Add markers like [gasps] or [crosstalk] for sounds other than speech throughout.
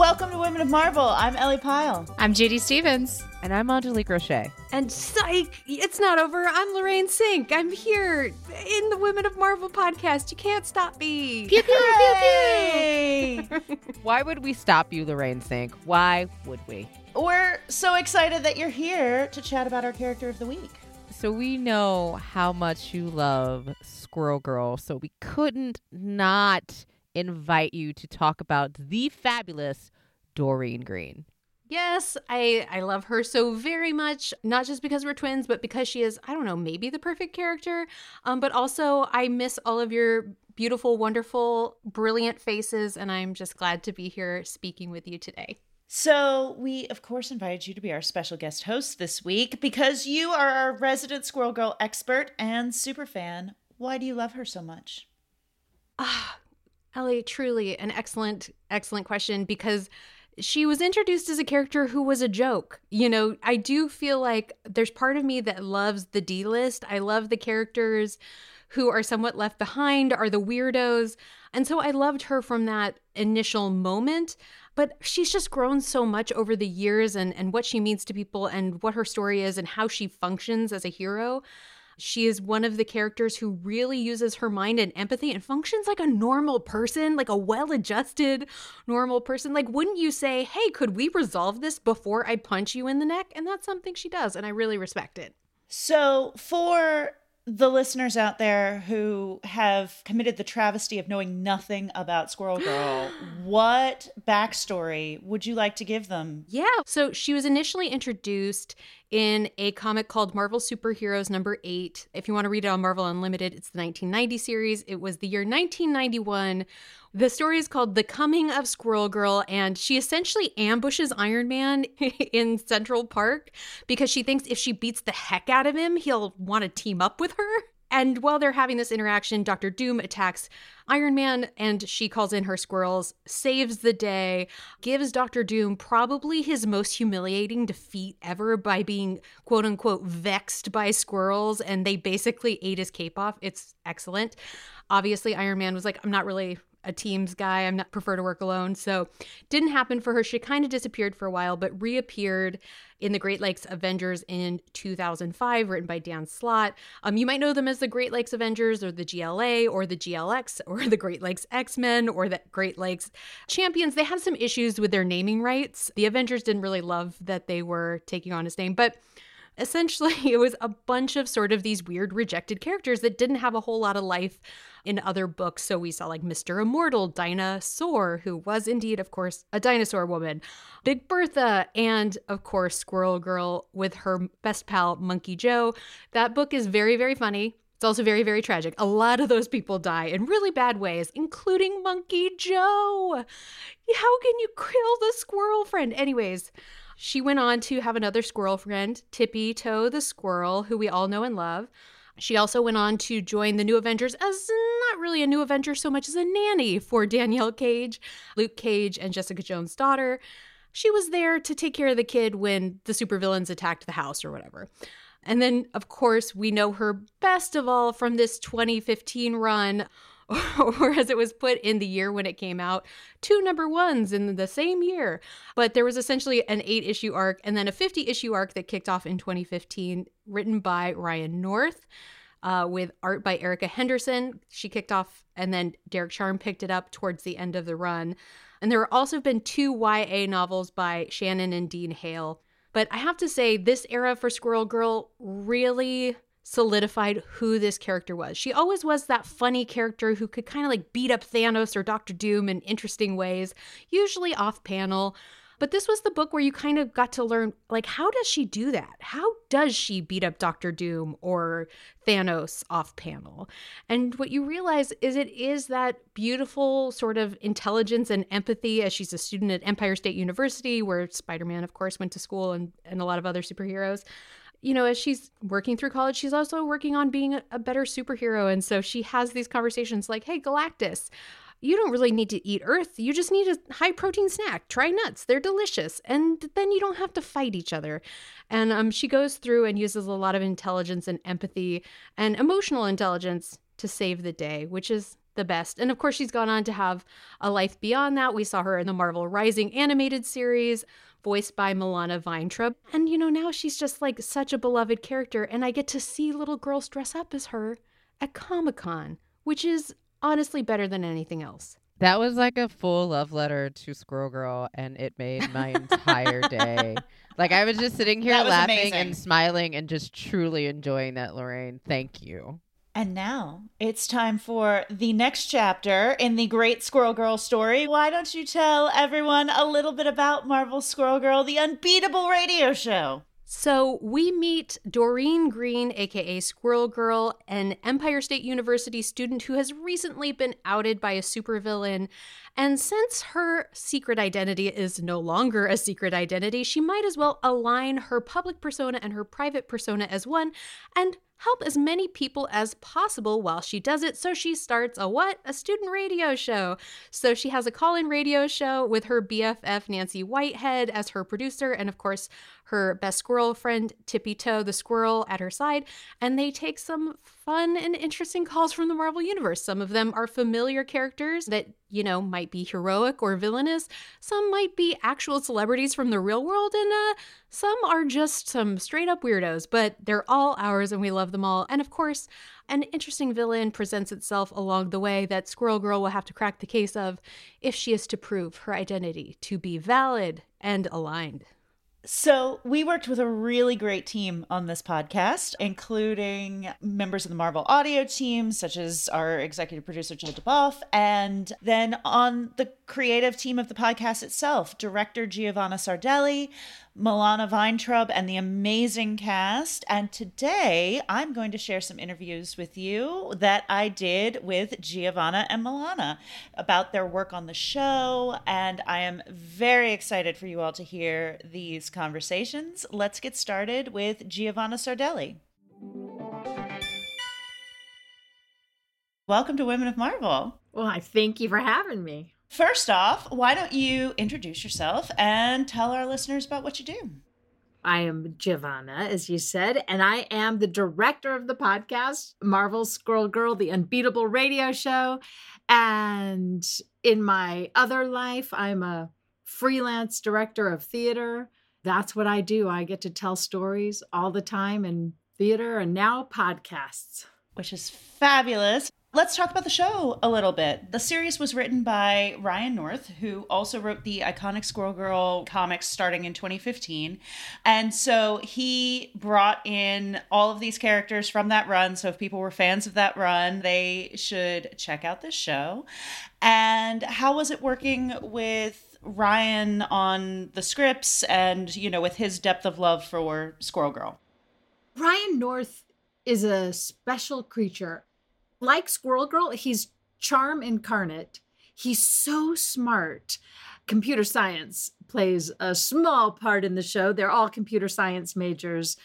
Welcome to Women of Marvel. I'm Ellie Pyle. I'm Judy Stephens. And I'm Angelique Roche. And psych, it's not over. I'm Lorraine Cink. I'm here in the Women of Marvel podcast. You can't stop me. Pew, pew, pew, pew. Why would we stop you, Lorraine Cink? Why would we? We're so excited that you're here to chat about our character of the week. So we know how much you love Squirrel Girl, so we couldn't not invite you to talk about the fabulous Doreen Green. Yes, I I love her so very much, not just because we're twins, but because she is, I don't know, maybe the perfect character. Um, but also I miss all of your beautiful, wonderful, brilliant faces, and I'm just glad to be here speaking with you today. So, we of course invited you to be our special guest host this week because you are our resident Squirrel Girl expert and super fan. Why do you love her so much? Ah, Ellie, truly an excellent, excellent question because she was introduced as a character who was a joke. You know, I do feel like there's part of me that loves the D list. I love the characters who are somewhat left behind, are the weirdos. And so I loved her from that initial moment. But she's just grown so much over the years and, and what she means to people and what her story is and how she functions as a hero. She is one of the characters who really uses her mind and empathy and functions like a normal person, like a well adjusted normal person. Like, wouldn't you say, hey, could we resolve this before I punch you in the neck? And that's something she does. And I really respect it. So, for the listeners out there who have committed the travesty of knowing nothing about Squirrel [gasps] Girl, what backstory would you like to give them? Yeah. So she was initially introduced in a comic called Marvel Superheroes number eight. If you want to read it on Marvel Unlimited, it's the 1990 series. It was the year 1991. The story is called The Coming of Squirrel Girl, and she essentially ambushes Iron Man [laughs] in Central Park because she thinks if she beats the heck out of him, he'll want to team up with her. And while they're having this interaction, Doctor Doom attacks Iron Man and she calls in her squirrels, saves the day, gives Doctor Doom probably his most humiliating defeat ever by being quote unquote vexed by squirrels and they basically ate his cape off. It's excellent. Obviously, Iron Man was like, I'm not really a teams guy. I'm not prefer to work alone. So didn't happen for her. She kind of disappeared for a while, but reappeared in the Great Lakes Avengers in 2005, written by Dan Slott. Um, you might know them as the Great Lakes Avengers or the GLA or the GLX or [laughs] the Great Lakes X-Men or the Great Lakes Champions. They had some issues with their naming rights. The Avengers didn't really love that they were taking on his name, but essentially [laughs] it was a bunch of sort of these weird rejected characters that didn't have a whole lot of life in other books. So we saw like Mr. Immortal, Sore, who was indeed, of course, a dinosaur woman, Big Bertha, and of course, Squirrel Girl with her best pal, Monkey Joe. That book is very, very funny. It's also very, very tragic. A lot of those people die in really bad ways, including Monkey Joe. How can you kill the squirrel friend? Anyways, she went on to have another squirrel friend, Tippy Toe the squirrel, who we all know and love. She also went on to join the New Avengers as not really a new Avenger so much as a nanny for Danielle Cage, Luke Cage, and Jessica Jones' daughter. She was there to take care of the kid when the supervillains attacked the house or whatever. And then, of course, we know her best of all from this 2015 run [laughs] or as it was put in the year when it came out, two number ones in the same year. But there was essentially an eight issue arc and then a 50 issue arc that kicked off in 2015, written by Ryan North. Uh, with art by Erica Henderson. She kicked off, and then Derek Charm picked it up towards the end of the run. And there have also been two YA novels by Shannon and Dean Hale. But I have to say, this era for Squirrel Girl really solidified who this character was. She always was that funny character who could kind of like beat up Thanos or Doctor Doom in interesting ways, usually off panel. But this was the book where you kind of got to learn like how does she do that? How does she beat up Doctor Doom or Thanos off panel? And what you realize is it is that beautiful sort of intelligence and empathy as she's a student at Empire State University where Spider-Man of course went to school and and a lot of other superheroes you know, as she's working through college, she's also working on being a, better superhero. And so she has these conversations like, hey, Galactus, you don't really need to eat Earth. You just need a high protein snack. Try nuts, they're delicious. And then you don't have to fight each other. And um, she goes through and uses a lot of intelligence and empathy and emotional intelligence to save the day, which is the best. And of course, she's gone on to have a life beyond that. We saw her in the Marvel Rising animated series, voiced by Milana Vayntrub. And, you know, now she's just like such a beloved character. And I get to see little girls dress up as her at Comic Con, which is honestly better than anything else. That was like a full love letter to Squirrel Girl, and it made my entire day. [laughs] Like I was just sitting here laughing amazing. and smiling and just truly enjoying that, Lorraine. Thank you. And now it's time for the next chapter in the great Squirrel Girl story. Why don't you tell everyone a little bit about Marvel Squirrel Girl, the unbeatable radio show? So we meet Doreen Green, aka Squirrel Girl, an Empire State University student who has recently been outed by a supervillain. And since her secret identity is no longer a secret identity, she might as well align her public persona and her private persona as one and help as many people as possible while she does it. So she starts a what? A student radio show. So she has a call in radio show with her BFF Nancy Whitehead as her producer, and of course, her best squirrel friend, Tippy Toe the squirrel, at her side. And they take some fun and interesting calls from the Marvel Universe. Some of them are familiar characters that, you know, might be heroic or villainous. Some might be actual celebrities from the real world, and uh, some are just some straight up weirdos, but they're all ours and we love them all. And of course, an interesting villain presents itself along the way that Squirrel Girl will have to crack the case of if she is to prove her identity to be valid and aligned. So, we worked with a really great team on this podcast, including members of the Marvel audio team, such as our executive producer, Jill DeBoff, and then on the creative team of the podcast itself, director Giovanna Sardelli, Milana Vayntrub, and the amazing cast. And today, I'm going to share some interviews with you that I did with Giovanna and Milana about their work on the show. And I am very excited for you all to hear these conversations. Let's get started with Giovanna Sardelli. Welcome to Women of Marvel. Well, I thank you for having me. First off, why don't you introduce yourself and tell our listeners about what you do? I am Giovanna, as you said, and I am the director of the podcast, Marvel Squirrel Girl, the unbeatable radio show. And in my other life, I'm a freelance director of theater. That's what I do. I get to tell stories all the time in theater and now podcasts. Which is fabulous. Let's talk about the show a little bit. The series was written by Ryan North, who also wrote the iconic Squirrel Girl comics starting in 2015. And so he brought in all of these characters from that run. So if people were fans of that run, they should check out this show. And how was it working with Ryan on the scripts and, you know, with his depth of love for Squirrel Girl? Ryan North is a special creature. Like Squirrel Girl, he's charm incarnate. He's so smart. Computer science plays a small part in the show. They're all computer science majors.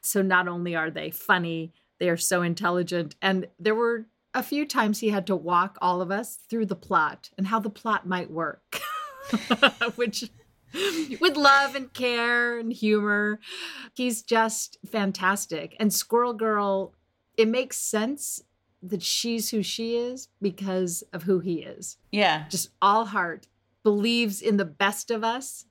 So not only are they funny, they are so intelligent. And there were a few times he had to walk all of us through the plot and how the plot might work, [laughs] which with love and care and humor. He's just fantastic. And Squirrel Girl, it makes sense that she's who she is because of who he is. Yeah. Just all heart, believes in the best of us.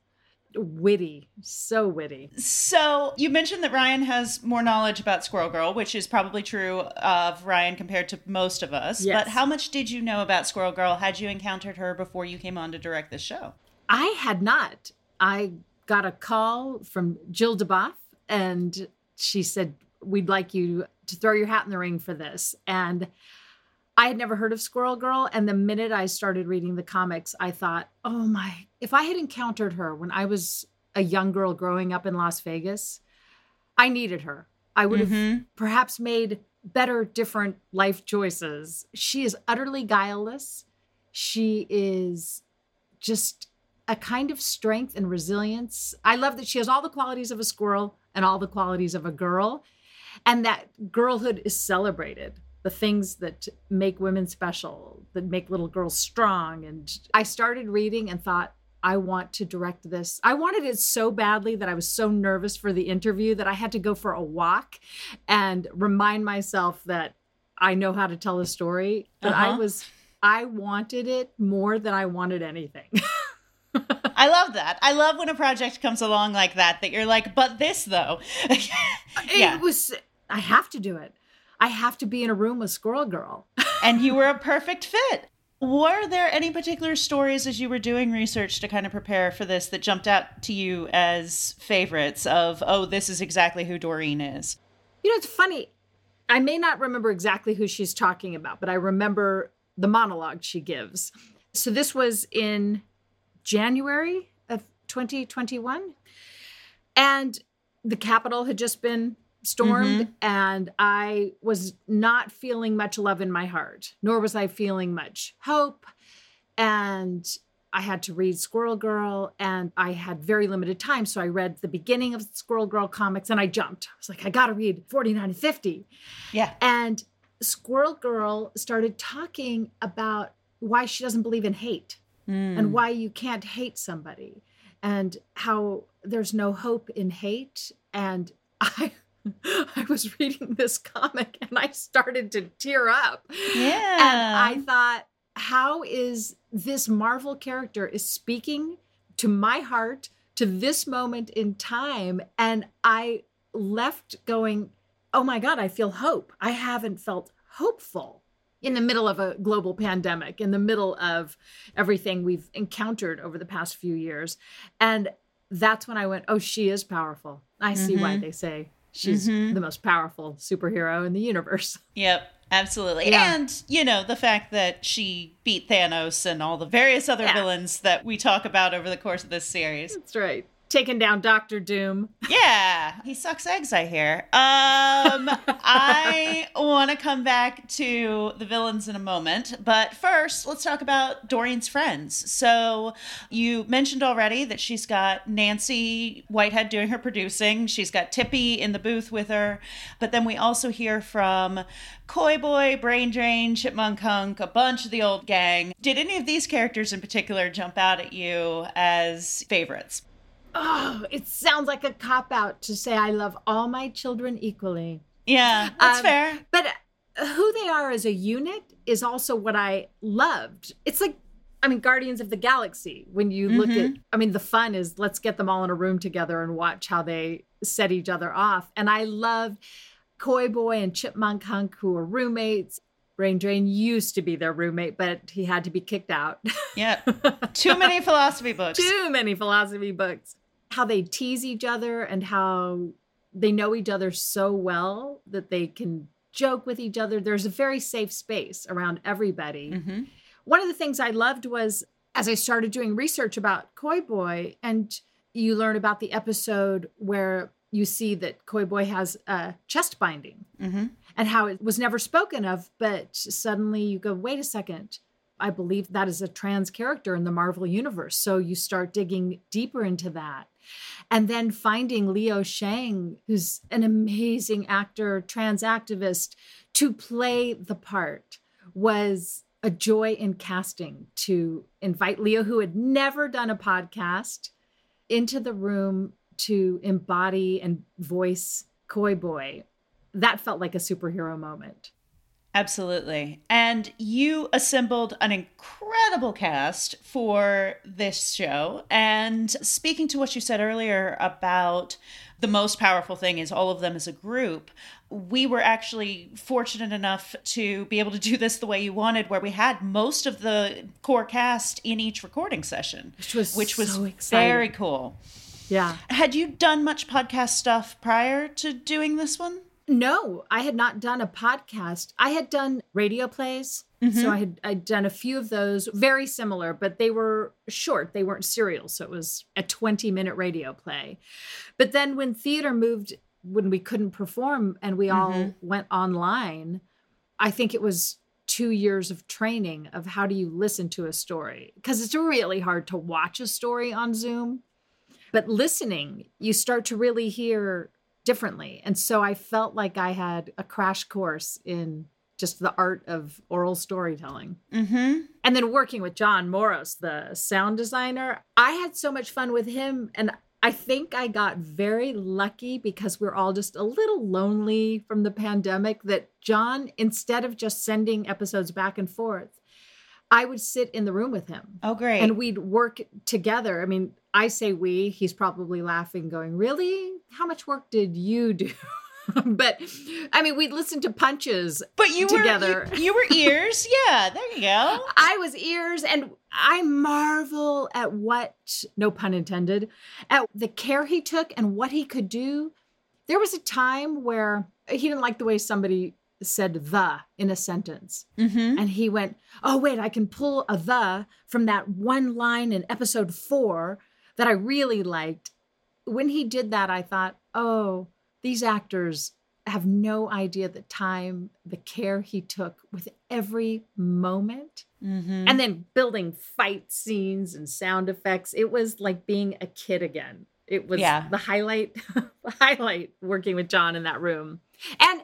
Witty, so witty. So you mentioned that Ryan has more knowledge about Squirrel Girl, which is probably true of Ryan compared to most of us. Yes. But how much did you know about Squirrel Girl? Had you encountered her before you came on to direct this show? I had not. I got a call from Jill DeBoff, and she said, We'd like you to throw your hat in the ring for this. And I had never heard of Squirrel Girl. And the minute I started reading the comics, I thought, oh my, if I had encountered her when I was a young girl growing up in Las Vegas, I needed her. I would have Mhm. perhaps made better, different life choices. She is utterly guileless. She is just a kind of strength and resilience. I love that she has all the qualities of a squirrel and all the qualities of a girl, and that girlhood is celebrated. The things that make women special, that make little girls strong. And I started reading and thought, I want to direct this. I wanted it so badly that I was so nervous for the interview that I had to go for a walk and remind myself that I know how to tell a story. I Uh-huh. was I wanted it more than I wanted anything. [laughs] I love that. I love when a project comes along like that that you're like, but this though. [laughs] yeah. It was I have to do it. I have to be in a room with Squirrel Girl. [laughs] and you were a perfect fit. Were there any particular stories as you were doing research to kind of prepare for this that jumped out to you as favorites of, oh, this is exactly who Doreen is? You know, it's funny. I may not remember exactly who she's talking about, but I remember the monologue she gives. So this was in January of 2021. And the Capitol had just been stormed, mm-hmm. and I was not feeling much love in my heart, nor was I feeling much hope. And I had to read Squirrel Girl, and I had very limited time. So I read the beginning of Squirrel Girl comics and I jumped. I was like, I got to read 49 and 50. Yeah. And Squirrel Girl started talking about why she doesn't believe in hate mm. and why you can't hate somebody and how there's no hope in hate. And [laughs] I [laughs] I was reading this comic and I started to tear up. Yeah. And I thought, how is this Marvel character is speaking to my heart to this moment in time? And I left going, oh my God, I feel hope. I haven't felt hopeful in the middle of a global pandemic, in the middle of everything we've encountered over the past few years. And that's when I went, oh, she is powerful. I see mm-hmm. why they say she's mm-hmm. the most powerful superhero in the universe. [laughs] Yep, absolutely. Yeah. And, you know, the fact that she beat Thanos and all the various other yeah. villains that we talk about over the course of this series. That's right taking down Doctor Doom. Yeah, he sucks eggs, I hear. Um, I want to come back to the villains in a moment, but first, let's talk about Doreen's friends. So, you mentioned already that she's got Nancy Whitehead doing her producing, she's got Tippy in the booth with her, but then we also hear from Koi Boy, Brain Drain, Chipmunk Hunk, a bunch of the old gang. Did any of these characters in particular jump out at you as favorites? Oh, it sounds like a cop out to say I love all my children equally. Yeah, that's um, fair. But who they are as a unit is also what I loved. It's like I mean, Guardians of the Galaxy, when you look mm-hmm. at, I mean, the fun is let's get them all in a room together and watch how they set each other off. And I loved Koi Boy and Chipmunk Hunk, who are roommates. Brain Drain used to be their roommate, but he had to be kicked out. Yeah. [laughs] Too many philosophy books. Too many philosophy books how they tease each other and how they know each other so well that they can joke with each other. There's a very safe space around everybody. Mm-hmm. One of the things I loved was as I started doing research about Koi Boy, and you learn about the episode where you see that Koi Boy has a chest binding mm-hmm. and how it was never spoken of, but suddenly you go, wait a second. I believe that is a trans character in the Marvel universe. So you start digging deeper into that. And then finding Leo Sheng, who's an amazing actor, trans activist, to play the part was a joy in casting to invite Leo, who had never done a podcast, into the room to embody and voice Koi Boy. That felt like a superhero moment. Absolutely. And you assembled an incredible cast for this show. And speaking to what you said earlier about the most powerful thing is all of them as a group, we were actually fortunate enough to be able to do this the way you wanted, where we had most of the core cast in each recording session, which was, which was so very cool. Yeah. Had you done much podcast stuff prior to doing this one? No, I had not done a podcast. I had done radio plays. Mm-hmm. So I had I'd done a few of those, very similar, but they were short. They weren't serial. So it was a 20 minute radio play. But then when theater moved, when we couldn't perform and we all mm-hmm. went online, I think it was two years of training of how do you listen to a story because it's really hard to watch a story on Zoom. But listening, you start to really hear differently. And so I felt like I had a crash course in just the art of oral storytelling. Mm-hmm. And then working with John Moros, the sound designer, I had so much fun with him. And I think I got very lucky because we're all just a little lonely from the pandemic that John, instead of just sending episodes back and forth, I would sit in the room with him Oh, great. and we'd work together. I mean, I say we, he's probably laughing, going, Really? How much work did you do? [laughs] but I mean, we'd listen to punches. but you together. were you, you were ears. [laughs] yeah, there you go. I was ears, and I marvel at what, no pun intended, at the care he took and what he could do. There was a time where he didn't like the way somebody said the in a sentence. Mm-hmm. And he went, Oh, wait, I can pull a the from that one line in episode four that I really liked. When he did that, I thought, Oh, these actors have no idea the time, the care he took with every moment. Mm-hmm. And then building fight scenes and sound effects. It was like being a kid again. It was Yeah. the highlight, [laughs] the highlight working with John in that room. And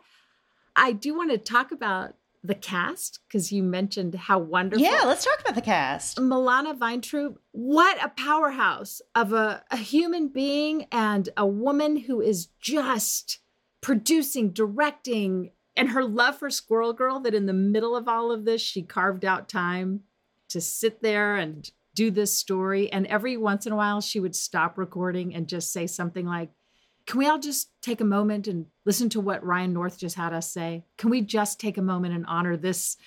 I do want to talk about the cast because you mentioned how wonderful. yeah, let's talk about the cast. Milana Vayntrub, what a powerhouse of a, a human being and a woman who is just producing, directing, and her love for Squirrel Girl that in the middle of all of this, she carved out time to sit there and do this story. And every once in a while, she would stop recording and just say something like, Can we all just take a moment and listen to what Ryan North just had us say? Can we just take a moment and honor this?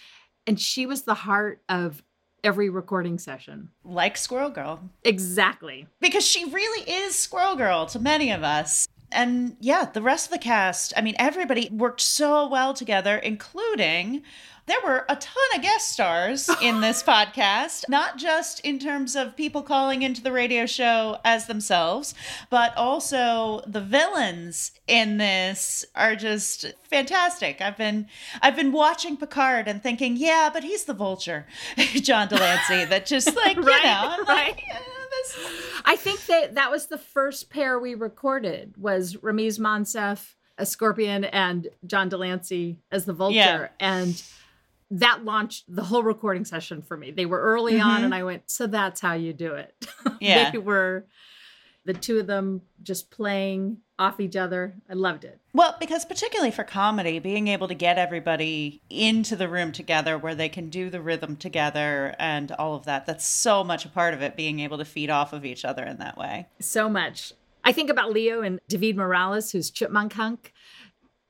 And she was the heart of every recording session. Like Squirrel Girl. Exactly. because she really is Squirrel Girl to many of us. And yeah, the rest of the cast, I mean, everybody worked so well together, including there were a ton of guest stars in this [laughs] podcast, not just in terms of people calling into the radio show as themselves, but also the villains in this are just fantastic. I've been I've been watching Picard and thinking, yeah, but he's the vulture, [laughs] John de Lancie, that just like, you [laughs] Right, know, I'm right. like, yeah, I think that that was the first pair we recorded was Ramiz Monsef, a scorpion, and John de Lancie as the vulture. Yeah. And that launched the whole recording session for me. They were early on, Mhm. and I went, so that's how you do it. [laughs] Yeah. they were the two of them just playing off each other. I loved it. Well, because particularly for comedy, being able to get everybody into the room together where they can do the rhythm together and all of that, that's so much a part of it, being able to feed off of each other in that way. so much. I think about Leo and David Morales, who's Chipmunk Hunk.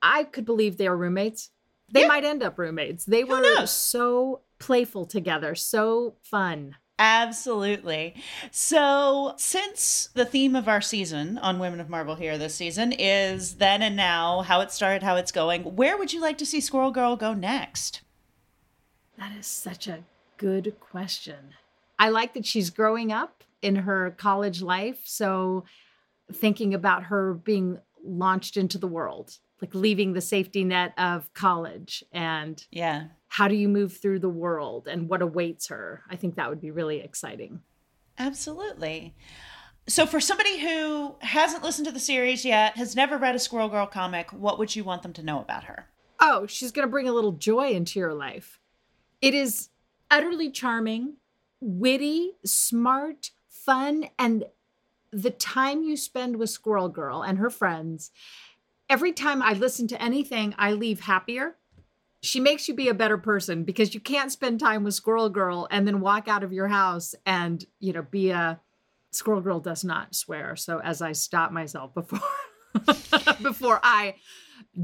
I could believe they are roommates. They Yeah. might end up roommates. They were knows? so playful together, so fun. Absolutely. So, since the theme of our season on Women of Marvel here this season is then and now, how it started, how it's going, where would you like to see Squirrel Girl go next? That is such a good question. I like that she's growing up in her college life. So, thinking about her being launched into the world, like leaving the safety net of college and Yeah. how do you move through the world and what awaits her. I think that would be really exciting. Absolutely. So, for somebody who hasn't listened to the series yet, has never read a Squirrel Girl comic, what would you want them to know about her? Oh, she's going to bring a little joy into your life. It is utterly charming, witty, smart, fun, and the time you spend with Squirrel Girl and her friends, every time I listen to anything, I leave happier. She makes you be a better person because you can't spend time with Squirrel Girl and then walk out of your house and, you know, be a Squirrel Girl does not swear. So as I stop myself before [laughs] before I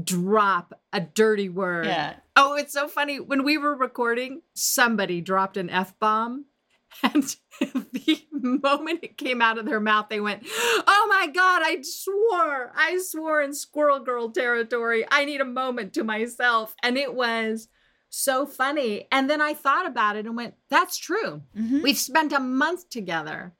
drop a dirty word. Yeah. Oh, it's so funny. When we were recording, somebody dropped an F bomb. [laughs] And the moment it came out of their mouth, they went, Oh my God, I swore. I swore in Squirrel Girl territory. I need a moment to myself. And it was so funny. And then I thought about it and went, That's true. Mhm. We've spent a month together.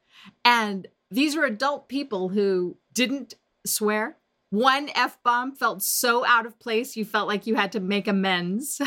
And these are adult people who didn't swear. One F bomb felt so out of place, you felt like you had to make amends.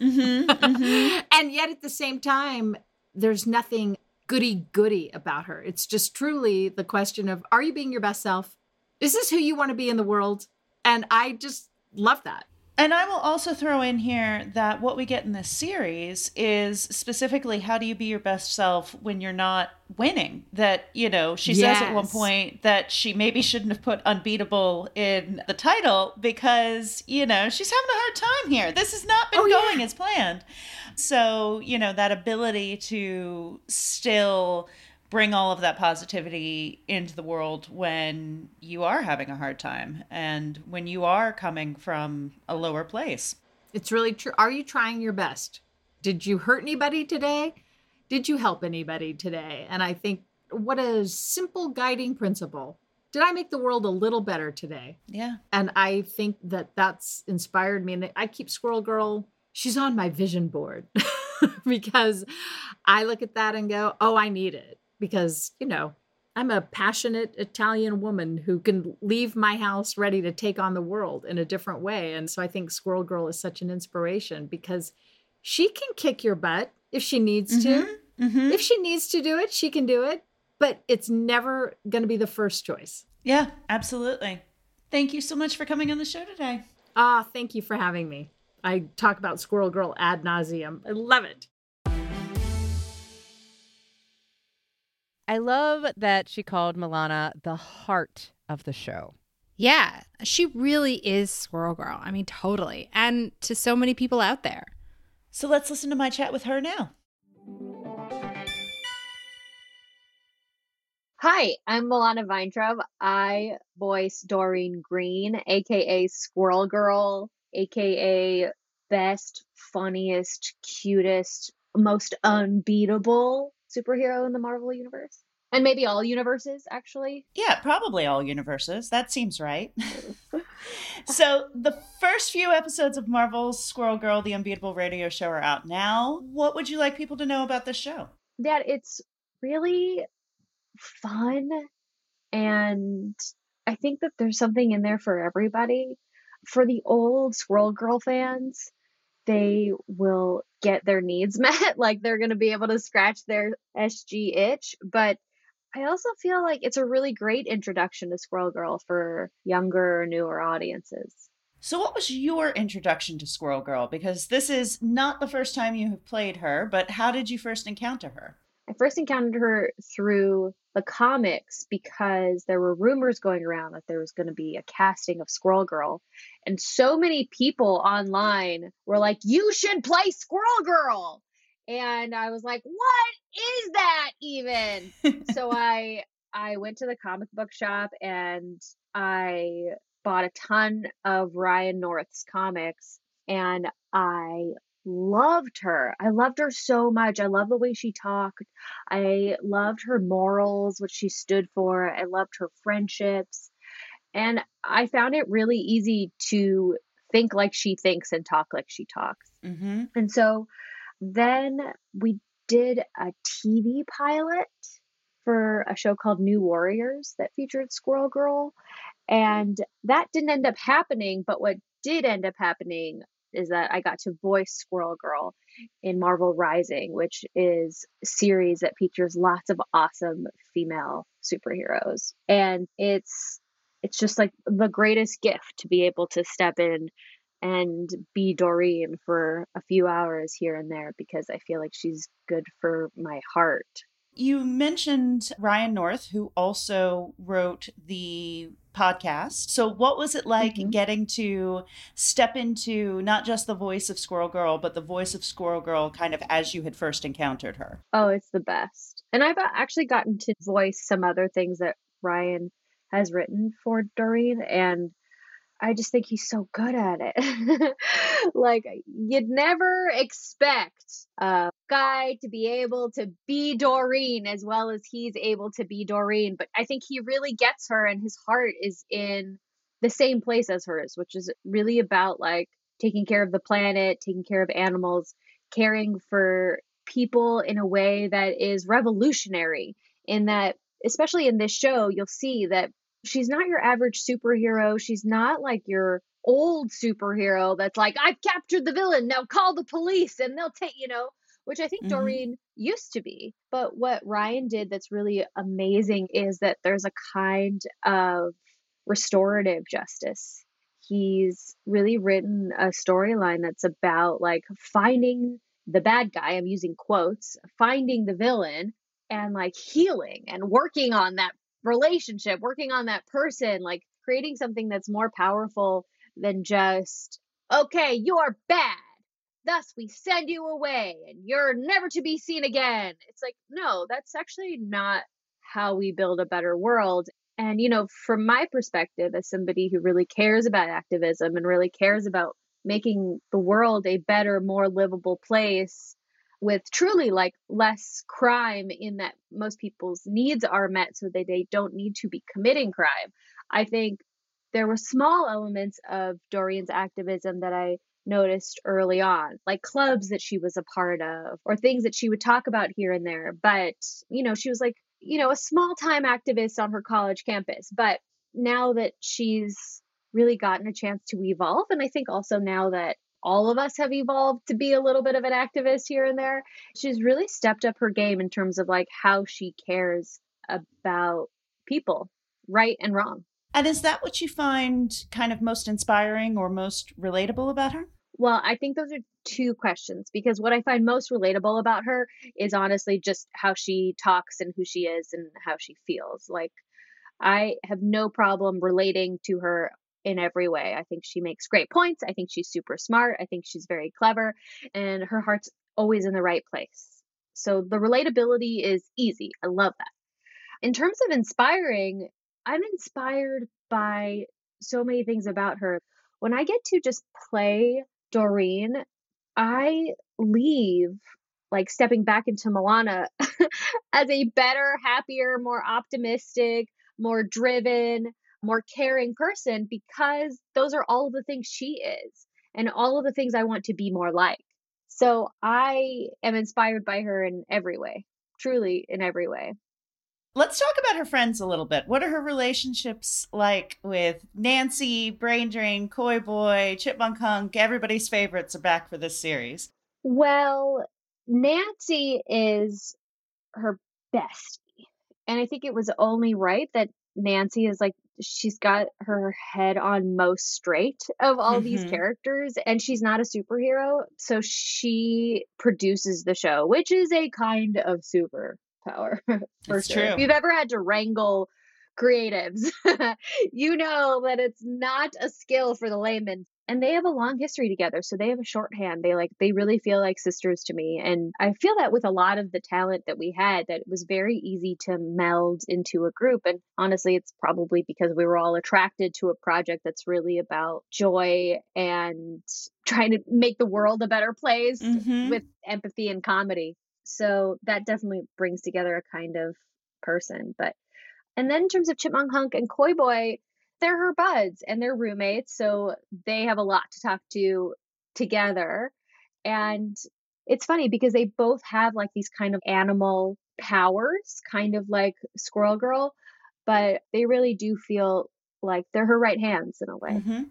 Mhm, mhm. [laughs] and yet at the same time, there's nothing goody goody about her. It's just truly the question of are you being your best self? Is this who you want to be in the world? And I just love that. And I will also throw in here that what we get in this series is specifically how do you be your best self when you're not winning? That, you know, she says at one point that she maybe shouldn't have put unbeatable in the title because, you know, she's having a hard time here. This has not been Oh, yeah. going as planned. So, you know, that ability to still bring all of that positivity into the world when you are having a hard time and when you are coming from a lower place. It's really true. Are you trying your best? Did you hurt anybody today? Did you help anybody today? And I think what a simple guiding principle. Did I make the world a little better today? Yeah. And I think that that's inspired me. And I keep Squirrel Girl, she's on my vision board [laughs] because I look at that and go, oh, I need it. Because, you know, I'm a passionate Italian woman who can leave my house ready to take on the world in a different way. And so I think Squirrel Girl is such an inspiration because she can kick your butt if she needs to. Mm-hmm. If she needs to do it, she can do it. But it's never going to be the first choice. Yeah, absolutely. Thank you so much for coming on the show today. Ah, thank you for having me. I talk about Squirrel Girl ad nauseum. I love it. I love that she called Milana the heart of the show. Yeah, she really is Squirrel Girl. I mean, totally. And to so many people out there. So let's listen to my chat with her now. Hi, I'm Milana Vayntrub. I voice Doreen Green, aka Squirrel Girl, aka best, funniest, cutest, most unbeatable superhero in the Marvel universe. And maybe all universes, actually. Yeah, probably all universes. That seems right. [laughs] [laughs] so, the first few episodes of Marvel's Squirrel Girl, the Unbeatable Radio Show are out now. What would you like people to know about this show? That it's really fun and I think that there's something in there for everybody. For the old Squirrel Girl fans, they will get their needs [laughs] met. like they're going to be able to scratch their SG itch. But I also feel like it's a really great introduction to Squirrel Girl for younger, newer audiences. So, what was your introduction to Squirrel Girl? Because this is not the first time you have played her, but how did you first encounter her? I first encountered her through the comics because there were rumors going around that there was going to be a casting of Squirrel Girl. And so many people online were like, you should play Squirrel Girl. And I was like, what is that even? [laughs] so I I went to the comic book shop and I bought a ton of Ryan North's comics and I loved her. I loved her so much. I love the way she talked. I loved her morals, what she stood for. I loved her friendships. And I found it really easy to think like she thinks and talk like she talks. mm-hmm. And so then we did a TV pilot for a show called New Warriors that featured Squirrel Girl. And that didn't end up happening, but what did end up happening is that I got to voice Squirrel Girl in Marvel Rising, which is a series that features lots of awesome female superheroes. And it's it's just like the greatest gift to be able to step in and be Doreen for a few hours here and there because I feel like she's good for my heart. You mentioned Ryan North, who also wrote the podcast. So, what was it like Mhm. getting to step into not just the voice of Squirrel Girl, but the voice of Squirrel Girl kind of as you had first encountered her? Oh, it's the best. And I've actually gotten to voice some other things that Ryan has written for Doreen, and I just think he's so good at it. [laughs] like, you'd never expect a guy to be able to be Doreen as well as he's able to be Doreen, but I think he really gets her, and his heart is in the same place as hers, which is really about like taking care of the planet, taking care of animals, caring for people in a way that is revolutionary in that especially in this show you'll see that she's not your average superhero. She's not like your old superhero that's like i've captured the villain now call the police and they'll take you know which i think Mhm. doreen used to be. But what ryan did that's really amazing is that there's a kind of restorative justice. He's really written a storyline that's about like finding the bad guy, I'm using quotes, finding the villain and like healing and working on that relationship, working on that person, like creating something that's more powerful than just, okay, you're bad. Thus, we send you away and you're never to be seen again. It's like, no, that's actually not how we build a better world. And, you know, from my perspective, as somebody who really cares about activism and really cares about making the world a better, more livable place with truly like less crime in that most people's needs are met so that they don't need to be committing crime. I think there were small elements of Doreen's activism that I noticed early on, like clubs that she was a part of or things that she would talk about here and there. But, you know, she was like, you know, a small time activist on her college campus. But now that she's really gotten a chance to evolve, and I think also now that all of us have evolved to be a little bit of an activist here and there. She's really stepped up her game in terms of like how she cares about people, right and wrong. And is that what you find kind of most inspiring or most relatable about her? Well, I think those are two questions because what I find most relatable about her is honestly just how she talks and who she is and how she feels. Like, I have no problem relating to her in every way. I think she makes great points. I think she's super smart. I think she's very clever, and her heart's always in the right place. So the relatability is easy. I love that. In terms of inspiring, I'm inspired by so many things about her. When I get to just play Doreen, I leave like stepping back into Milana [laughs] as a better, happier, more optimistic, more driven, more caring person because those are all of the things she is and all of the things I want to be more like. So I am inspired by her in every way, truly in every way. Let's talk about her friends a little bit. What are her relationships like with Nancy, Brain Drain, Koi Boy, Chipmunk Hunk? Everybody's favorites are back for this series. Well, Nancy is her bestie. And I think it was only right that Nancy is like she's got her head on most straight of all mm-hmm. these characters and she's not a superhero so she produces the show which is a kind of superpower [laughs] for it's sure true. if you've ever had to wrangle creatives [laughs] you know that it's not a skill for the layman and they have a long history together so they have a shorthand they like they really feel like sisters to me and i feel that with a lot of the talent that we had that it was very easy to meld into a group and honestly it's probably because we were all attracted to a project that's really about joy and trying to make the world a better place mm-hmm. with empathy and comedy so that definitely brings together a kind of person but and then in terms of chipmunk hunk and koi boy they're her buds and they're roommates, so they have a lot to talk to together. And it's funny because they both have like these kind of animal powers, kind of like Squirrel Girl, but they really do feel like they're her right hands in a way. Mm-hmm.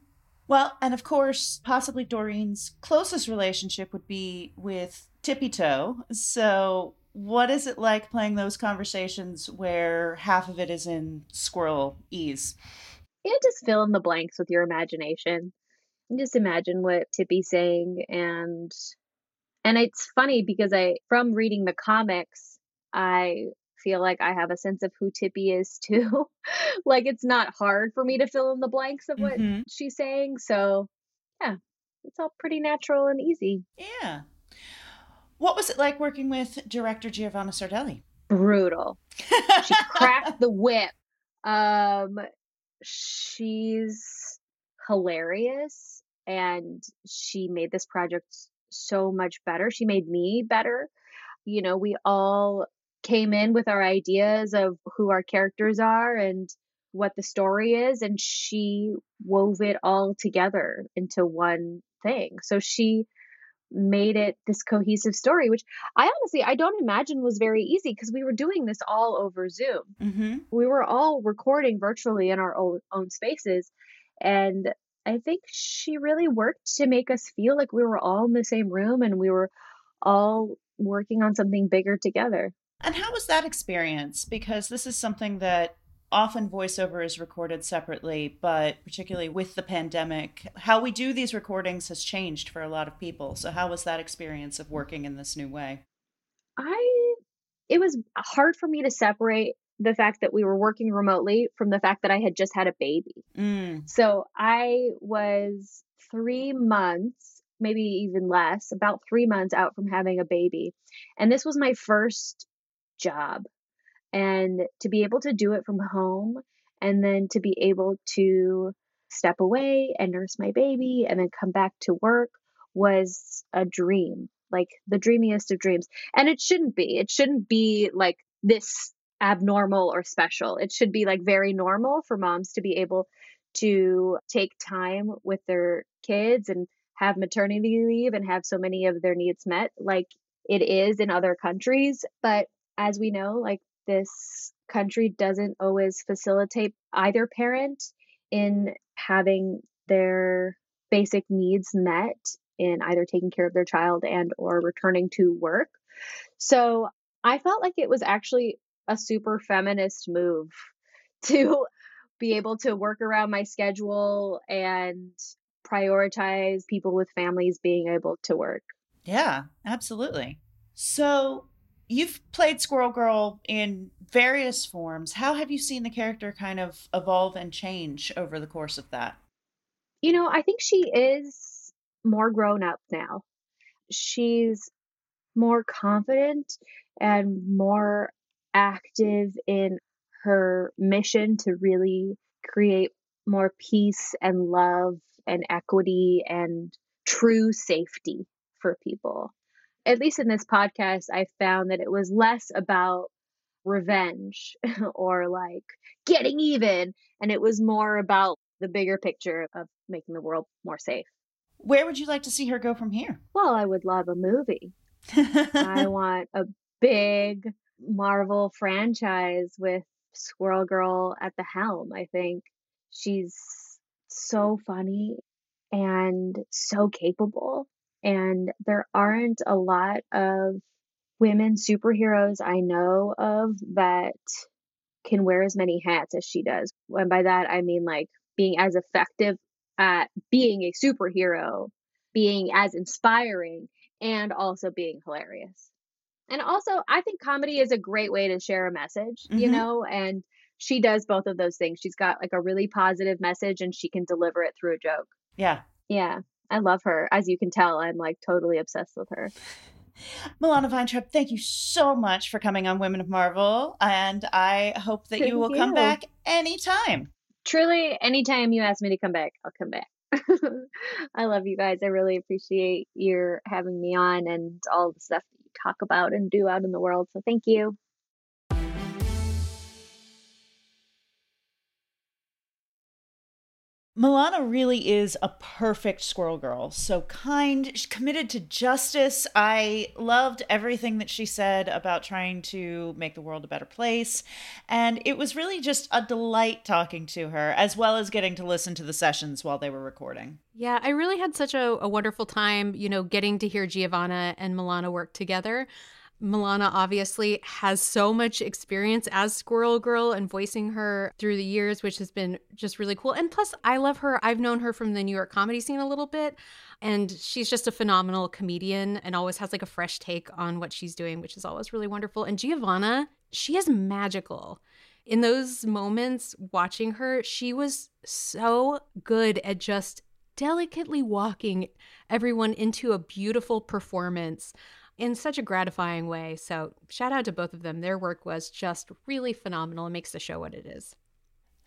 Well, and of course, possibly Doreen's closest relationship would be with Tippy Toe. So, what is it like playing those conversations where half of it is in squirrel ease? And just fill in the blanks with your imagination. And just imagine what Tippy's saying and and it's funny because I from reading the comics, I feel like I have a sense of who Tippy is too. [laughs] like it's not hard for me to fill in the blanks of what mm-hmm. she's saying. So yeah, it's all pretty natural and easy. Yeah. What was it like working with director Giovanna Sardelli? Brutal. she cracked the whip. Um, she's hilarious and she made this project so much better. She made me better. You know, we all came in with our ideas of who our characters are and what the story is, and she wove it all together into one thing. So she made it this cohesive story which i honestly i don't imagine was very easy because we were doing this all over zoom. Mm-hmm. we were all recording virtually in our own, own spaces and i think she really worked to make us feel like we were all in the same room and we were all working on something bigger together. And how was that experience? Because this is something that often voiceover is recorded separately, but particularly with the pandemic, how we do these recordings has changed for a lot of people. So, how was that experience of working in this new way? I, it was hard for me to separate the fact that we were working remotely from the fact that I had just had a baby. Mm. So I was three months, maybe even less, about three months out from having a baby. And this was my first job. And to be able to do it from home and then to be able to step away and nurse my baby and then come back to work was a dream like the dreamiest of dreams. And it shouldn't be. It shouldn't be like this abnormal or special. It should be like very normal for moms to be able to take time with their kids and have maternity leave and have so many of their needs met like it is in other countries. But as we know like this country doesn't always facilitate either parent in having their basic needs met in either taking care of their child and or returning to work. So I felt like it was actually a super feminist move [laughs] to be able to work around my schedule and prioritize people with families being able to work. Yeah, absolutely. So you've played Squirrel Girl in various forms. How have you seen the character kind of evolve and change over the course of that? You know, I think she is more grown up now. She's more confident and more active in her mission to really create more peace and love and equity and true safety for people. At least in this podcast, I found that it was less about revenge [laughs] or like getting even, and it was more about the bigger picture of making the world more safe. Where would you like to see her go from here? Well, I would love a movie. I [laughs] want a big Marvel franchise with Squirrel Girl at the helm. I think she's so funny and so capable. And there aren't a lot of women superheroes I know of that can wear as many hats as she does. And by that, I mean like being as effective at being a superhero, being as inspiring, and also being hilarious. And also, I think comedy is a great way to share a message, mm-hmm. you know, and she does both of those things. She's got like a really positive message and she can deliver it through a joke. Yeah. Yeah. I love her. As you can tell, I'm like totally obsessed with her. Milana Vayntrub, thank you so much for coming on Women of Marvel. And I hope that thank you will you. come back anytime truly, anytime you ask me to come back, I'll come back. [laughs] I love you guys. I really appreciate your having me on and all the stuff that you talk about and do out in the world. So thank you. Milana really is a perfect squirrel girl. So kind, she's committed to justice. I loved everything that she said about trying to make the world a better place. And it was really just a delight talking to her, as well as getting to listen to the sessions while they were recording. Yeah, I really had such a, a wonderful time, you know, getting to hear Giovanna and Milana work together. Milana obviously has so much experience as Squirrel Girl and voicing her through the years, which has been just really cool. And plus, I love her. I've known her from the New York comedy scene a little bit, and she's just a phenomenal comedian and always has like a fresh take on what she's doing, which is always really wonderful. And Giovanna, she is magical. In those moments watching her, she was so good at just delicately walking everyone into a beautiful performance in such a gratifying way. So, shout out to both of them. Their work was just really phenomenal and makes the show what it is.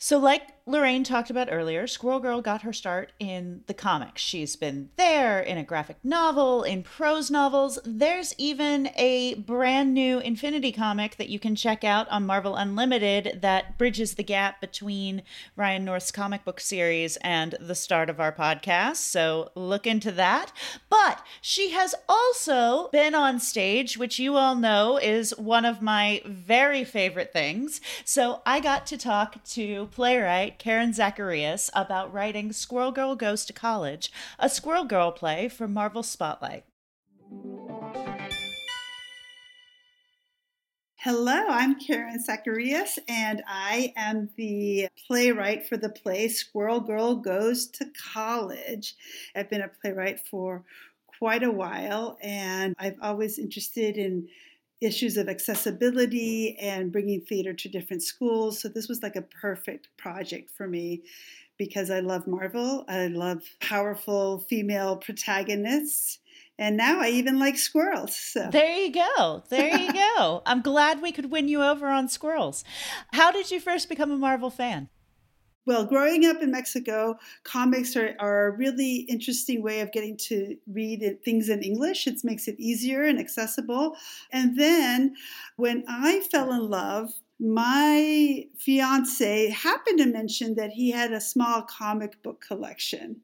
So, like Lorraine talked about earlier, Squirrel Girl got her start in the comics. She's been there in a graphic novel, in prose novels. There's even a brand new Infinity comic that you can check out on Marvel Unlimited that bridges the gap between Ryan North's comic book series and the start of our podcast. So, look into that. But she has also been on stage, which you all know is one of my very favorite things. So, I got to talk to playwright Karen Zacarías about writing Squirrel Girl Goes to College, a Squirrel Girl play for Marvel Spotlight. Hello, I'm Karen Zacarías, and I am the playwright for the play Squirrel Girl Goes to College. I've been a playwright for quite a while, and I've always interested in issues of accessibility and bringing theater to different schools. So this was like a perfect project for me because I love Marvel. I love powerful female protagonists. And now I even like squirrels. So. There you go. There you [laughs] go. I'm glad we could win you over on squirrels. How did you first become a Marvel fan? Well, growing up in Mexico, comics are, are a really interesting way of getting to read things in English. It makes it easier and accessible. And then when I fell in love, my fiance happened to mention that he had a small comic book collection.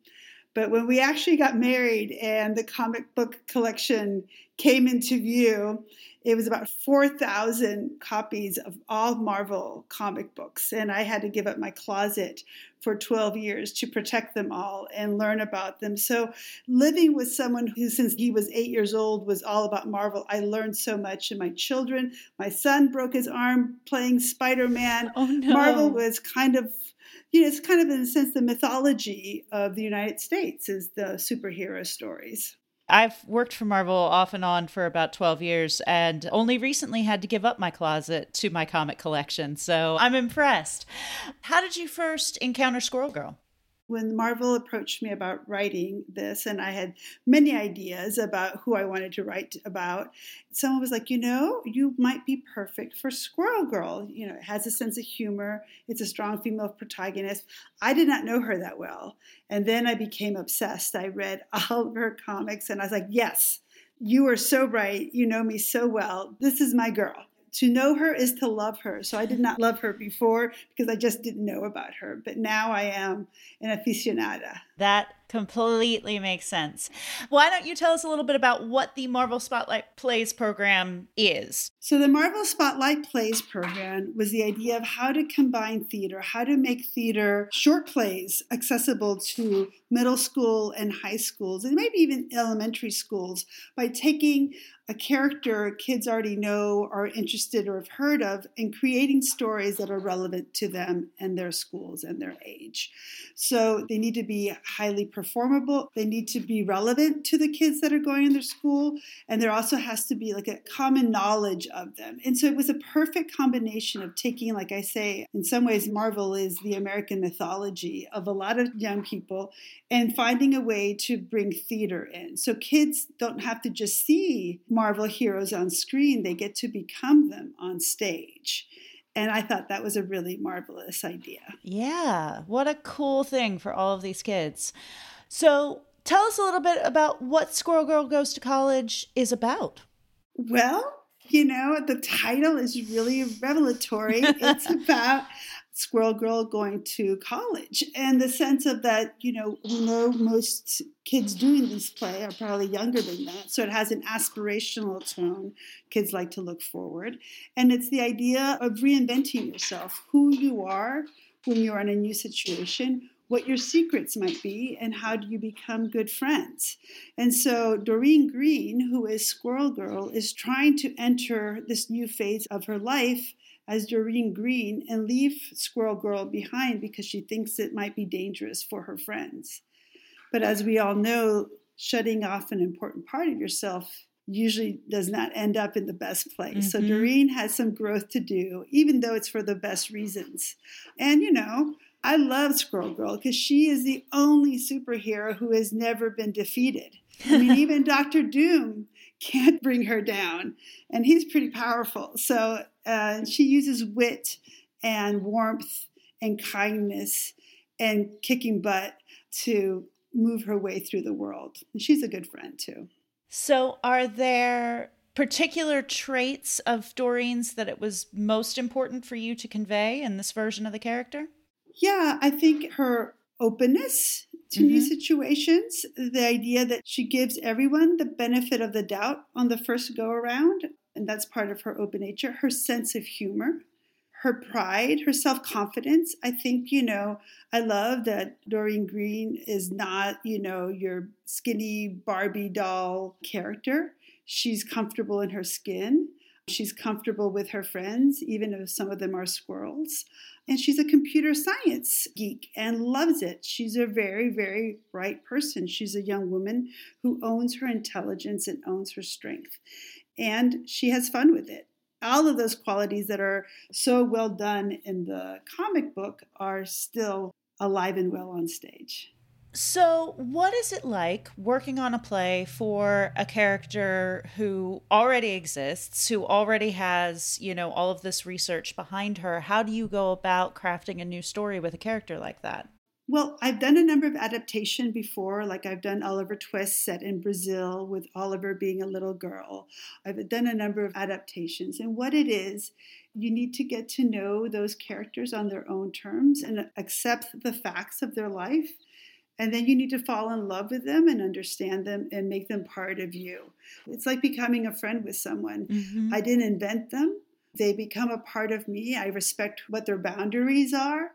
But when we actually got married and the comic book collection came into view, it was about 4,000 copies of all Marvel comic books. And I had to give up my closet for 12 years to protect them all and learn about them. So, living with someone who, since he was eight years old, was all about Marvel, I learned so much. And my children, my son broke his arm playing Spider Man. Oh, no. Marvel was kind of you know, it's kind of in a sense the mythology of the United States is the superhero stories. I've worked for Marvel off and on for about 12 years and only recently had to give up my closet to my comic collection. So I'm impressed. How did you first encounter Squirrel Girl? When Marvel approached me about writing this, and I had many ideas about who I wanted to write about, someone was like, You know, you might be perfect for Squirrel Girl. You know, it has a sense of humor, it's a strong female protagonist. I did not know her that well. And then I became obsessed. I read [laughs] all of her comics, and I was like, Yes. You are so right. You know me so well. This is my girl to know her is to love her. So I did not love her before because I just didn't know about her. But now I am an aficionada. That completely makes sense. Why don't you tell us a little bit about what the Marvel Spotlight Plays program is? So, the Marvel Spotlight Plays program was the idea of how to combine theater, how to make theater short plays accessible to middle school and high schools, and maybe even elementary schools by taking a character kids already know, are interested, or have heard of, and creating stories that are relevant to them and their schools and their age. So, they need to be highly performable. They need to be relevant to the kids that are going in their school. And there also has to be like a common knowledge of them. And so it was a perfect combination of taking, like I say, in some ways, Marvel is the American mythology of a lot of young people and finding a way to bring theater in. So kids don't have to just see Marvel heroes on screen, they get to become them on stage. And I thought that was a really marvelous idea. Yeah, what a cool thing for all of these kids. So, tell us a little bit about what Squirrel Girl Goes to College is about. Well, you know, the title is really revelatory. [laughs] it's about Squirrel Girl going to college. And the sense of that, you know, we know most kids doing this play are probably younger than that. So it has an aspirational tone. Kids like to look forward. And it's the idea of reinventing yourself, who you are when you're in a new situation, what your secrets might be, and how do you become good friends. And so Doreen Green, who is Squirrel Girl, is trying to enter this new phase of her life as Doreen Green and leave Squirrel Girl behind because she thinks it might be dangerous for her friends. But as we all know, shutting off an important part of yourself usually does not end up in the best place. Mm-hmm. So Doreen has some growth to do, even though it's for the best reasons. And you know, I love Squirrel Girl because she is the only superhero who has never been defeated. I mean, [laughs] even Doctor Doom can't bring her down, and he's pretty powerful. So uh, she uses wit and warmth and kindness and kicking butt to move her way through the world. And she's a good friend too. So, are there particular traits of Doreen's that it was most important for you to convey in this version of the character? Yeah, I think her openness to mm-hmm. new situations, the idea that she gives everyone the benefit of the doubt on the first go around, and that's part of her open nature, her sense of humor, her pride, her self confidence. I think, you know, I love that Doreen Green is not, you know, your skinny Barbie doll character. She's comfortable in her skin. She's comfortable with her friends, even if some of them are squirrels. And she's a computer science geek and loves it. She's a very, very bright person. She's a young woman who owns her intelligence and owns her strength. And she has fun with it. All of those qualities that are so well done in the comic book are still alive and well on stage. So, what is it like working on a play for a character who already exists, who already has, you know, all of this research behind her? How do you go about crafting a new story with a character like that? Well, I've done a number of adaptation before, like I've done Oliver Twist set in Brazil with Oliver being a little girl. I've done a number of adaptations. And what it is, you need to get to know those characters on their own terms and accept the facts of their life and then you need to fall in love with them and understand them and make them part of you. It's like becoming a friend with someone. Mm-hmm. I didn't invent them, they become a part of me. I respect what their boundaries are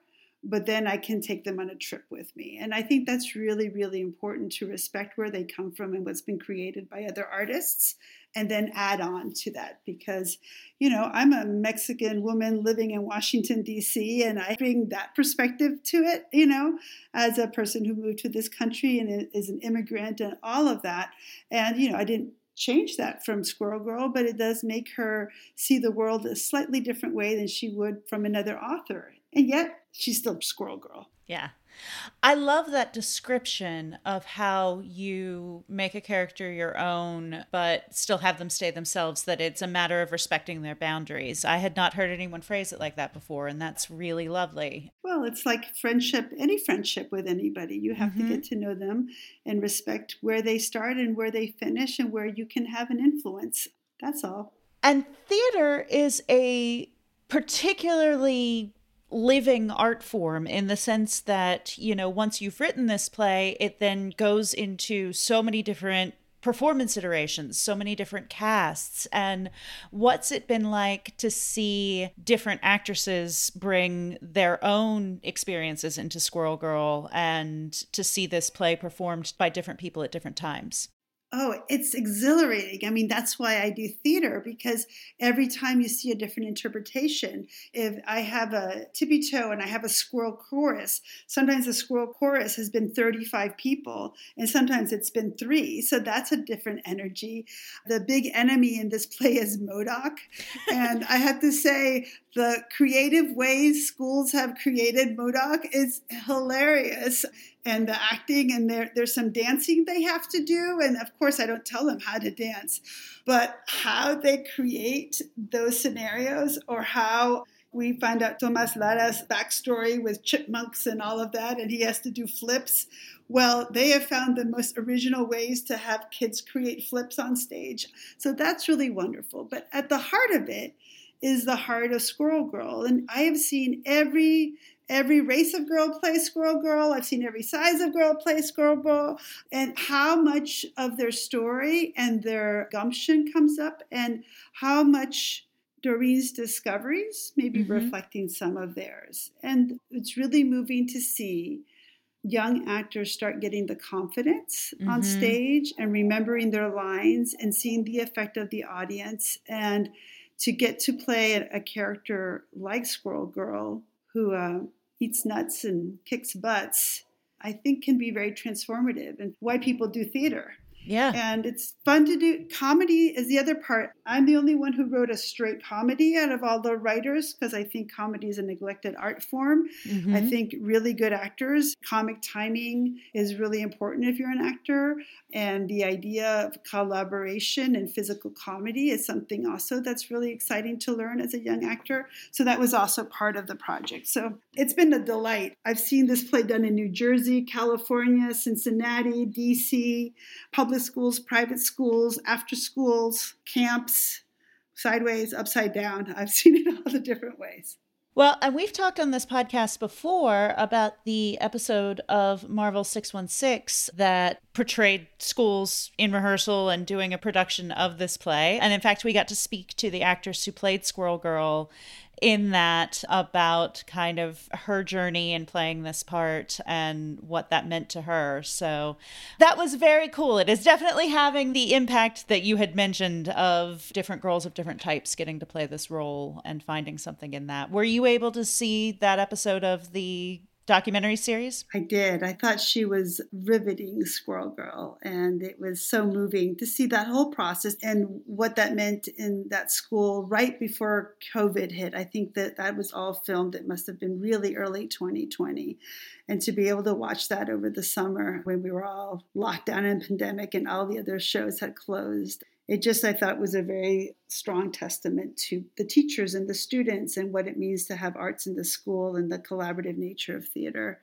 but then I can take them on a trip with me. And I think that's really, really important to respect where they come from and what's been created by other artists, and then add on to that because, you know, I'm a Mexican woman living in Washington, D.C., and I bring that perspective to it, you know, as a person who moved to this country and is an immigrant and all of that. And, you know, I didn't change that from Squirrel Girl, but it does make her see the world a slightly different way than she would from another author. And yet, she's still Squirrel Girl. Yeah. I love that description of how you make a character your own, but still have them stay themselves, that it's a matter of respecting their boundaries. I had not heard anyone phrase it like that before, and that's really lovely. Well, it's like friendship, any friendship with anybody. You have mm-hmm. to get to know them and respect where they start and where they finish and where you can have an influence. That's all. And theater is a particularly living art form in the sense that, you know, once you've written this play, it then goes into so many different performance iterations, so many different casts. And what's it been like to see different actresses bring their own experiences into Squirrel Girl and to see this play performed by different people at different times? Oh, it's exhilarating. I mean, that's why I do theater because every time you see a different interpretation, if I have a Tippy-Toe and I have a squirrel chorus, sometimes the squirrel chorus has been 35 people and sometimes it's been three. So that's a different energy. The big enemy in this play is MODOK. and I have to say, the creative ways schools have created MODOK is hilarious and the acting and there, there's some dancing they have to do and of course i don't tell them how to dance but how they create those scenarios or how we find out Tomas Lara's backstory with chipmunks and all of that, and he has to do flips. Well, they have found the most original ways to have kids create flips on stage. So that's really wonderful. But at the heart of it is the heart of Squirrel Girl. And I have seen every every race of girl play Squirrel Girl. I've seen every size of girl play Squirrel Girl, and how much of their story and their gumption comes up, and how much Doreen's discoveries maybe mm-hmm. reflecting some of theirs. And it's really moving to see young actors start getting the confidence mm-hmm. on stage and remembering their lines and seeing the effect of the audience and to get to play a, a character like Squirrel Girl who uh, eats nuts and kicks butts, I think can be very transformative and why people do theater. Yeah. And it's fun to do. Comedy is the other part. I'm the only one who wrote a straight comedy out of all the writers because I think comedy is a neglected art form. Mm-hmm. I think really good actors, comic timing is really important if you're an actor. And the idea of collaboration and physical comedy is something also that's really exciting to learn as a young actor. So that was also part of the project. So it's been a delight. I've seen this play done in New Jersey, California, Cincinnati, DC, public public schools, private schools, after schools, camps, sideways, upside down. [laughs] I've seen it all the different ways. Well, and we've talked on this podcast before about the episode of Marvel 616 that portrayed schools in rehearsal and doing a production of this play. And in fact, we got to speak to the actress who played Squirrel Girl in that about kind of her journey in playing this part and what that meant to her. So that was very cool. It is definitely having the impact that you had mentioned of different girls of different types getting to play this role and finding something in that. Were you able to see that episode of the documentary series? I did. I thought she was riveting Squirrel Girl, and it was so moving to see that whole process and what that meant in that school right before COVID hit. I think that that was all filmed. It must have been really early 2020. And to be able to watch that over the summer when we were all locked down in pandemic and all the other shows had closed it just I thought was a very strong testament to the teachers and the students and what it means to have arts in the school and the collaborative nature of theater.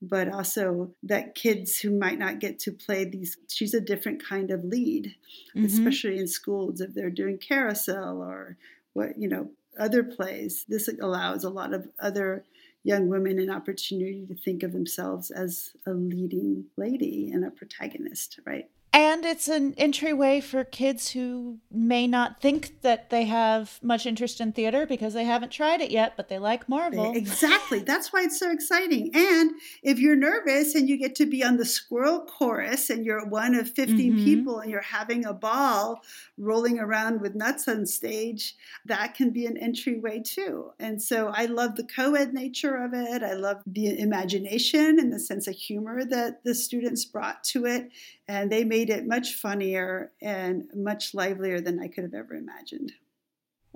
But also that kids who might not get to play these she's a different kind of lead mm-hmm. especially in schools if they're doing carousel or what you know other plays. This allows a lot of other young women an opportunity to think of themselves as a leading lady and a protagonist right and it's an entryway for kids who may not think that they have much interest in theater because they haven't tried it yet, but they like Marvel. Exactly. That's why it's so exciting. And if you're nervous and you get to be on the squirrel chorus and you're one of 15 mm-hmm. people and you're having a ball rolling around with nuts on stage, that can be an entryway too. And so I love the co ed nature of it. I love the imagination and the sense of humor that the students brought to it and they made it much funnier and much livelier than I could have ever imagined.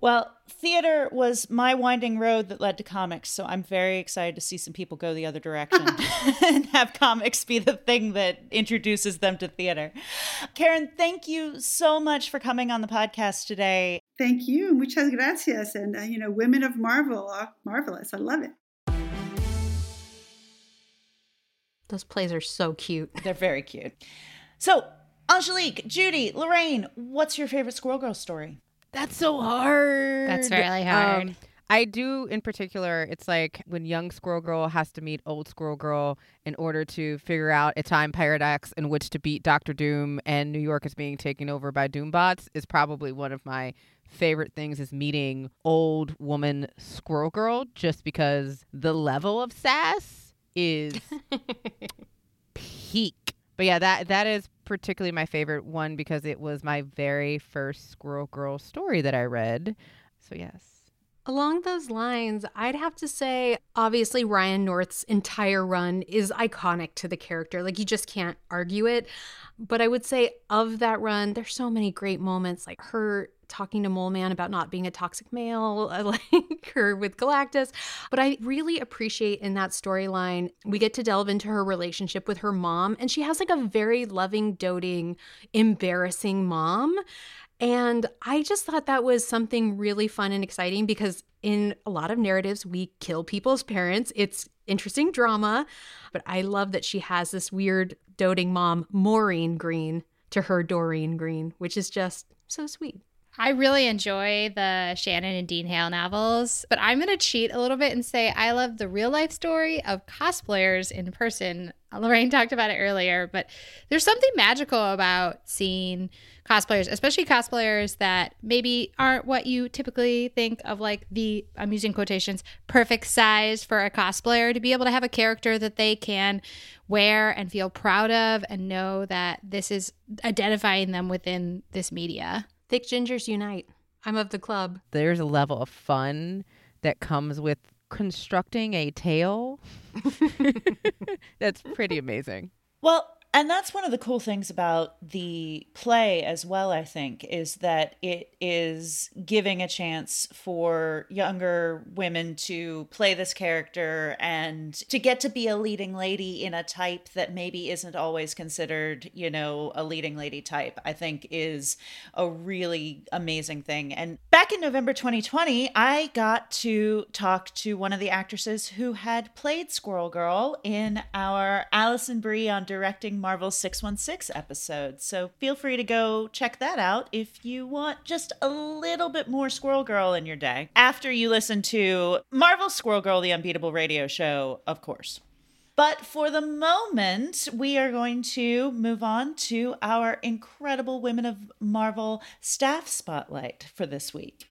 Well, theater was my winding road that led to comics, so I'm very excited to see some people go the other direction [laughs] and have comics be the thing that introduces them to theater. Karen, thank you so much for coming on the podcast today. Thank you. Muchas gracias. And, uh, you know, Women of Marvel are marvelous. I love it. Those plays are so cute. They're very cute. So, Angelique, Judy, Lorraine, what's your favorite Squirrel Girl story? That's so hard. That's really hard. Um, I do, in particular, it's like when young Squirrel Girl has to meet old Squirrel Girl in order to figure out a time paradox in which to beat Doctor Doom, and New York is being taken over by Doombots, is probably one of my favorite things is meeting old woman Squirrel Girl, just because the level of sass is [laughs] peak but yeah, that that is particularly my favorite one because it was my very first Squirrel Girl story that I read. So yes. Along those lines, I'd have to say, obviously, Ryan North's entire run is iconic to the character. Like, you just can't argue it. But I would say, of that run, there's so many great moments, like her talking to Mole Man about not being a toxic male, [laughs] like her with Galactus. But I really appreciate in that storyline, we get to delve into her relationship with her mom. And she has like a very loving, doting, embarrassing mom. And I just thought that was something really fun and exciting because in a lot of narratives, we kill people's parents. It's interesting drama, but I love that she has this weird doting mom, Maureen Green, to her Doreen Green, which is just so sweet. I really enjoy the Shannon and Dean Hale novels, but I'm going to cheat a little bit and say I love the real life story of cosplayers in person. Lorraine talked about it earlier, but there's something magical about seeing cosplayers, especially cosplayers that maybe aren't what you typically think of like the I'm using quotations perfect size for a cosplayer to be able to have a character that they can wear and feel proud of and know that this is identifying them within this media. Thick gingers unite. I'm of the club. There's a level of fun that comes with constructing a tale. [laughs] [laughs] That's pretty amazing. Well, and that's one of the cool things about the play as well, I think, is that it is giving a chance for younger women to play this character and to get to be a leading lady in a type that maybe isn't always considered, you know, a leading lady type, I think is a really amazing thing. And back in November 2020, I got to talk to one of the actresses who had played Squirrel Girl in our Alison Brie on directing Marvel 616 episode. So feel free to go check that out if you want just a little bit more Squirrel Girl in your day. After you listen to Marvel Squirrel Girl, the Unbeatable Radio Show, of course. But for the moment, we are going to move on to our incredible Women of Marvel staff spotlight for this week.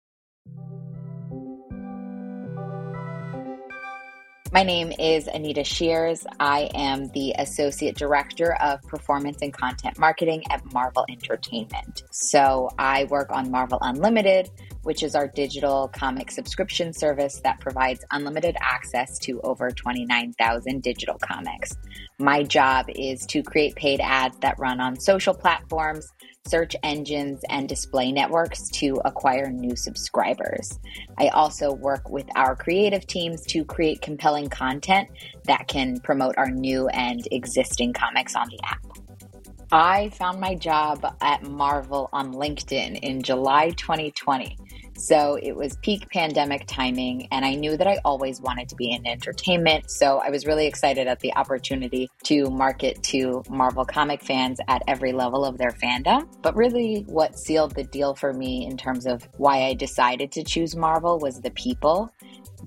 My name is Anita Shears. I am the Associate Director of Performance and Content Marketing at Marvel Entertainment. So I work on Marvel Unlimited, which is our digital comic subscription service that provides unlimited access to over 29,000 digital comics. My job is to create paid ads that run on social platforms search engines, and display networks to acquire new subscribers. I also work with our creative teams to create compelling content that can promote our new and existing comics on the app. I found my job at Marvel on LinkedIn in July 2020. So it was peak pandemic timing, and I knew that I always wanted to be in entertainment. So I was really excited at the opportunity to market to Marvel comic fans at every level of their fandom. But really, what sealed the deal for me in terms of why I decided to choose Marvel was the people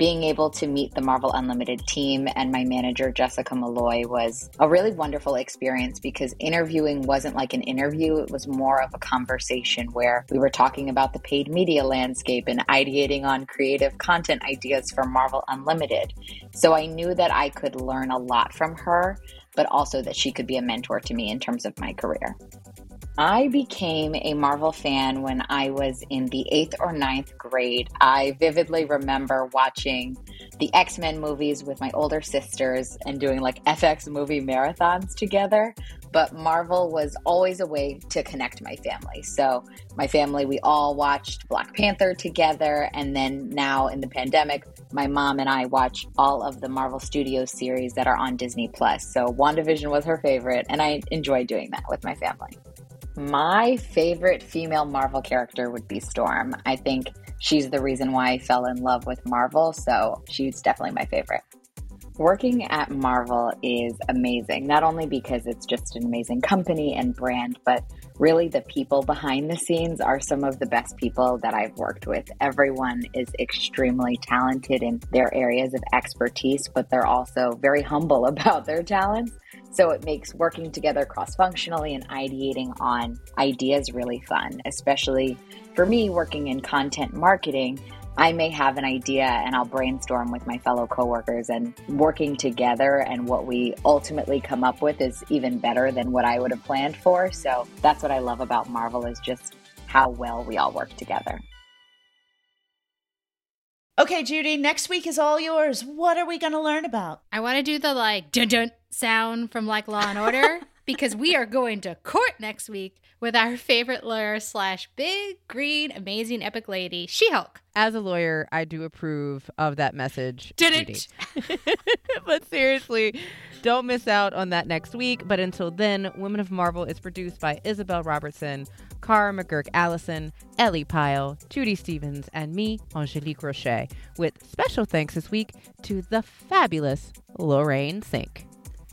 being able to meet the Marvel Unlimited team and my manager, Jessica Malloy, was a really wonderful experience because interviewing wasn't like an interview. It was more of a conversation where we were talking about the paid media landscape and ideating on creative content ideas for Marvel Unlimited. So I knew that I could learn a lot from her, but also that she could be a mentor to me in terms of my career. I became a Marvel fan when I was in the eighth or ninth grade. I vividly remember watching the X Men movies with my older sisters and doing like FX movie marathons together. But Marvel was always a way to connect my family. So, my family, we all watched Black Panther together. And then now in the pandemic, my mom and I watch all of the Marvel Studios series that are on Disney Plus. So, WandaVision was her favorite, and I enjoy doing that with my family. My favorite female Marvel character would be Storm. I think she's the reason why I fell in love with Marvel, so she's definitely my favorite. Working at Marvel is amazing, not only because it's just an amazing company and brand, but really the people behind the scenes are some of the best people that I've worked with. Everyone is extremely talented in their areas of expertise, but they're also very humble [laughs] about their talents. So it makes working together cross functionally and ideating on ideas really fun, especially for me working in content marketing. I may have an idea and I'll brainstorm with my fellow coworkers and working together and what we ultimately come up with is even better than what I would have planned for. So that's what I love about Marvel is just how well we all work together. Okay, Judy, next week is all yours. What are we going to learn about? I want to do the like dun dun sound from like Law and Order [laughs] because we are going to court next week with our favorite lawyer slash big green amazing epic lady, She Hulk. As a lawyer, I do approve of that message. Did it? [laughs] but seriously, don't miss out on that next week. But until then, Women of Marvel is produced by Isabel Robertson, Cara McGurk Allison, Ellie Pyle, Judy Stephens, and me, Angelique Roche, with special thanks this week to the fabulous Lorraine Cink.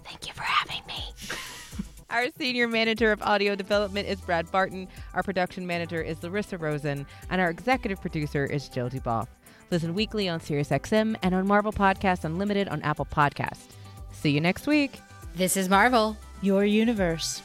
Thank you for having me. [laughs] Our senior manager of audio development is Brad Barton. Our production manager is Larissa Rosen. And our executive producer is Jill Duboff. Listen weekly on SiriusXM and on Marvel Podcast Unlimited on Apple Podcasts. See you next week. This is Marvel. Your universe.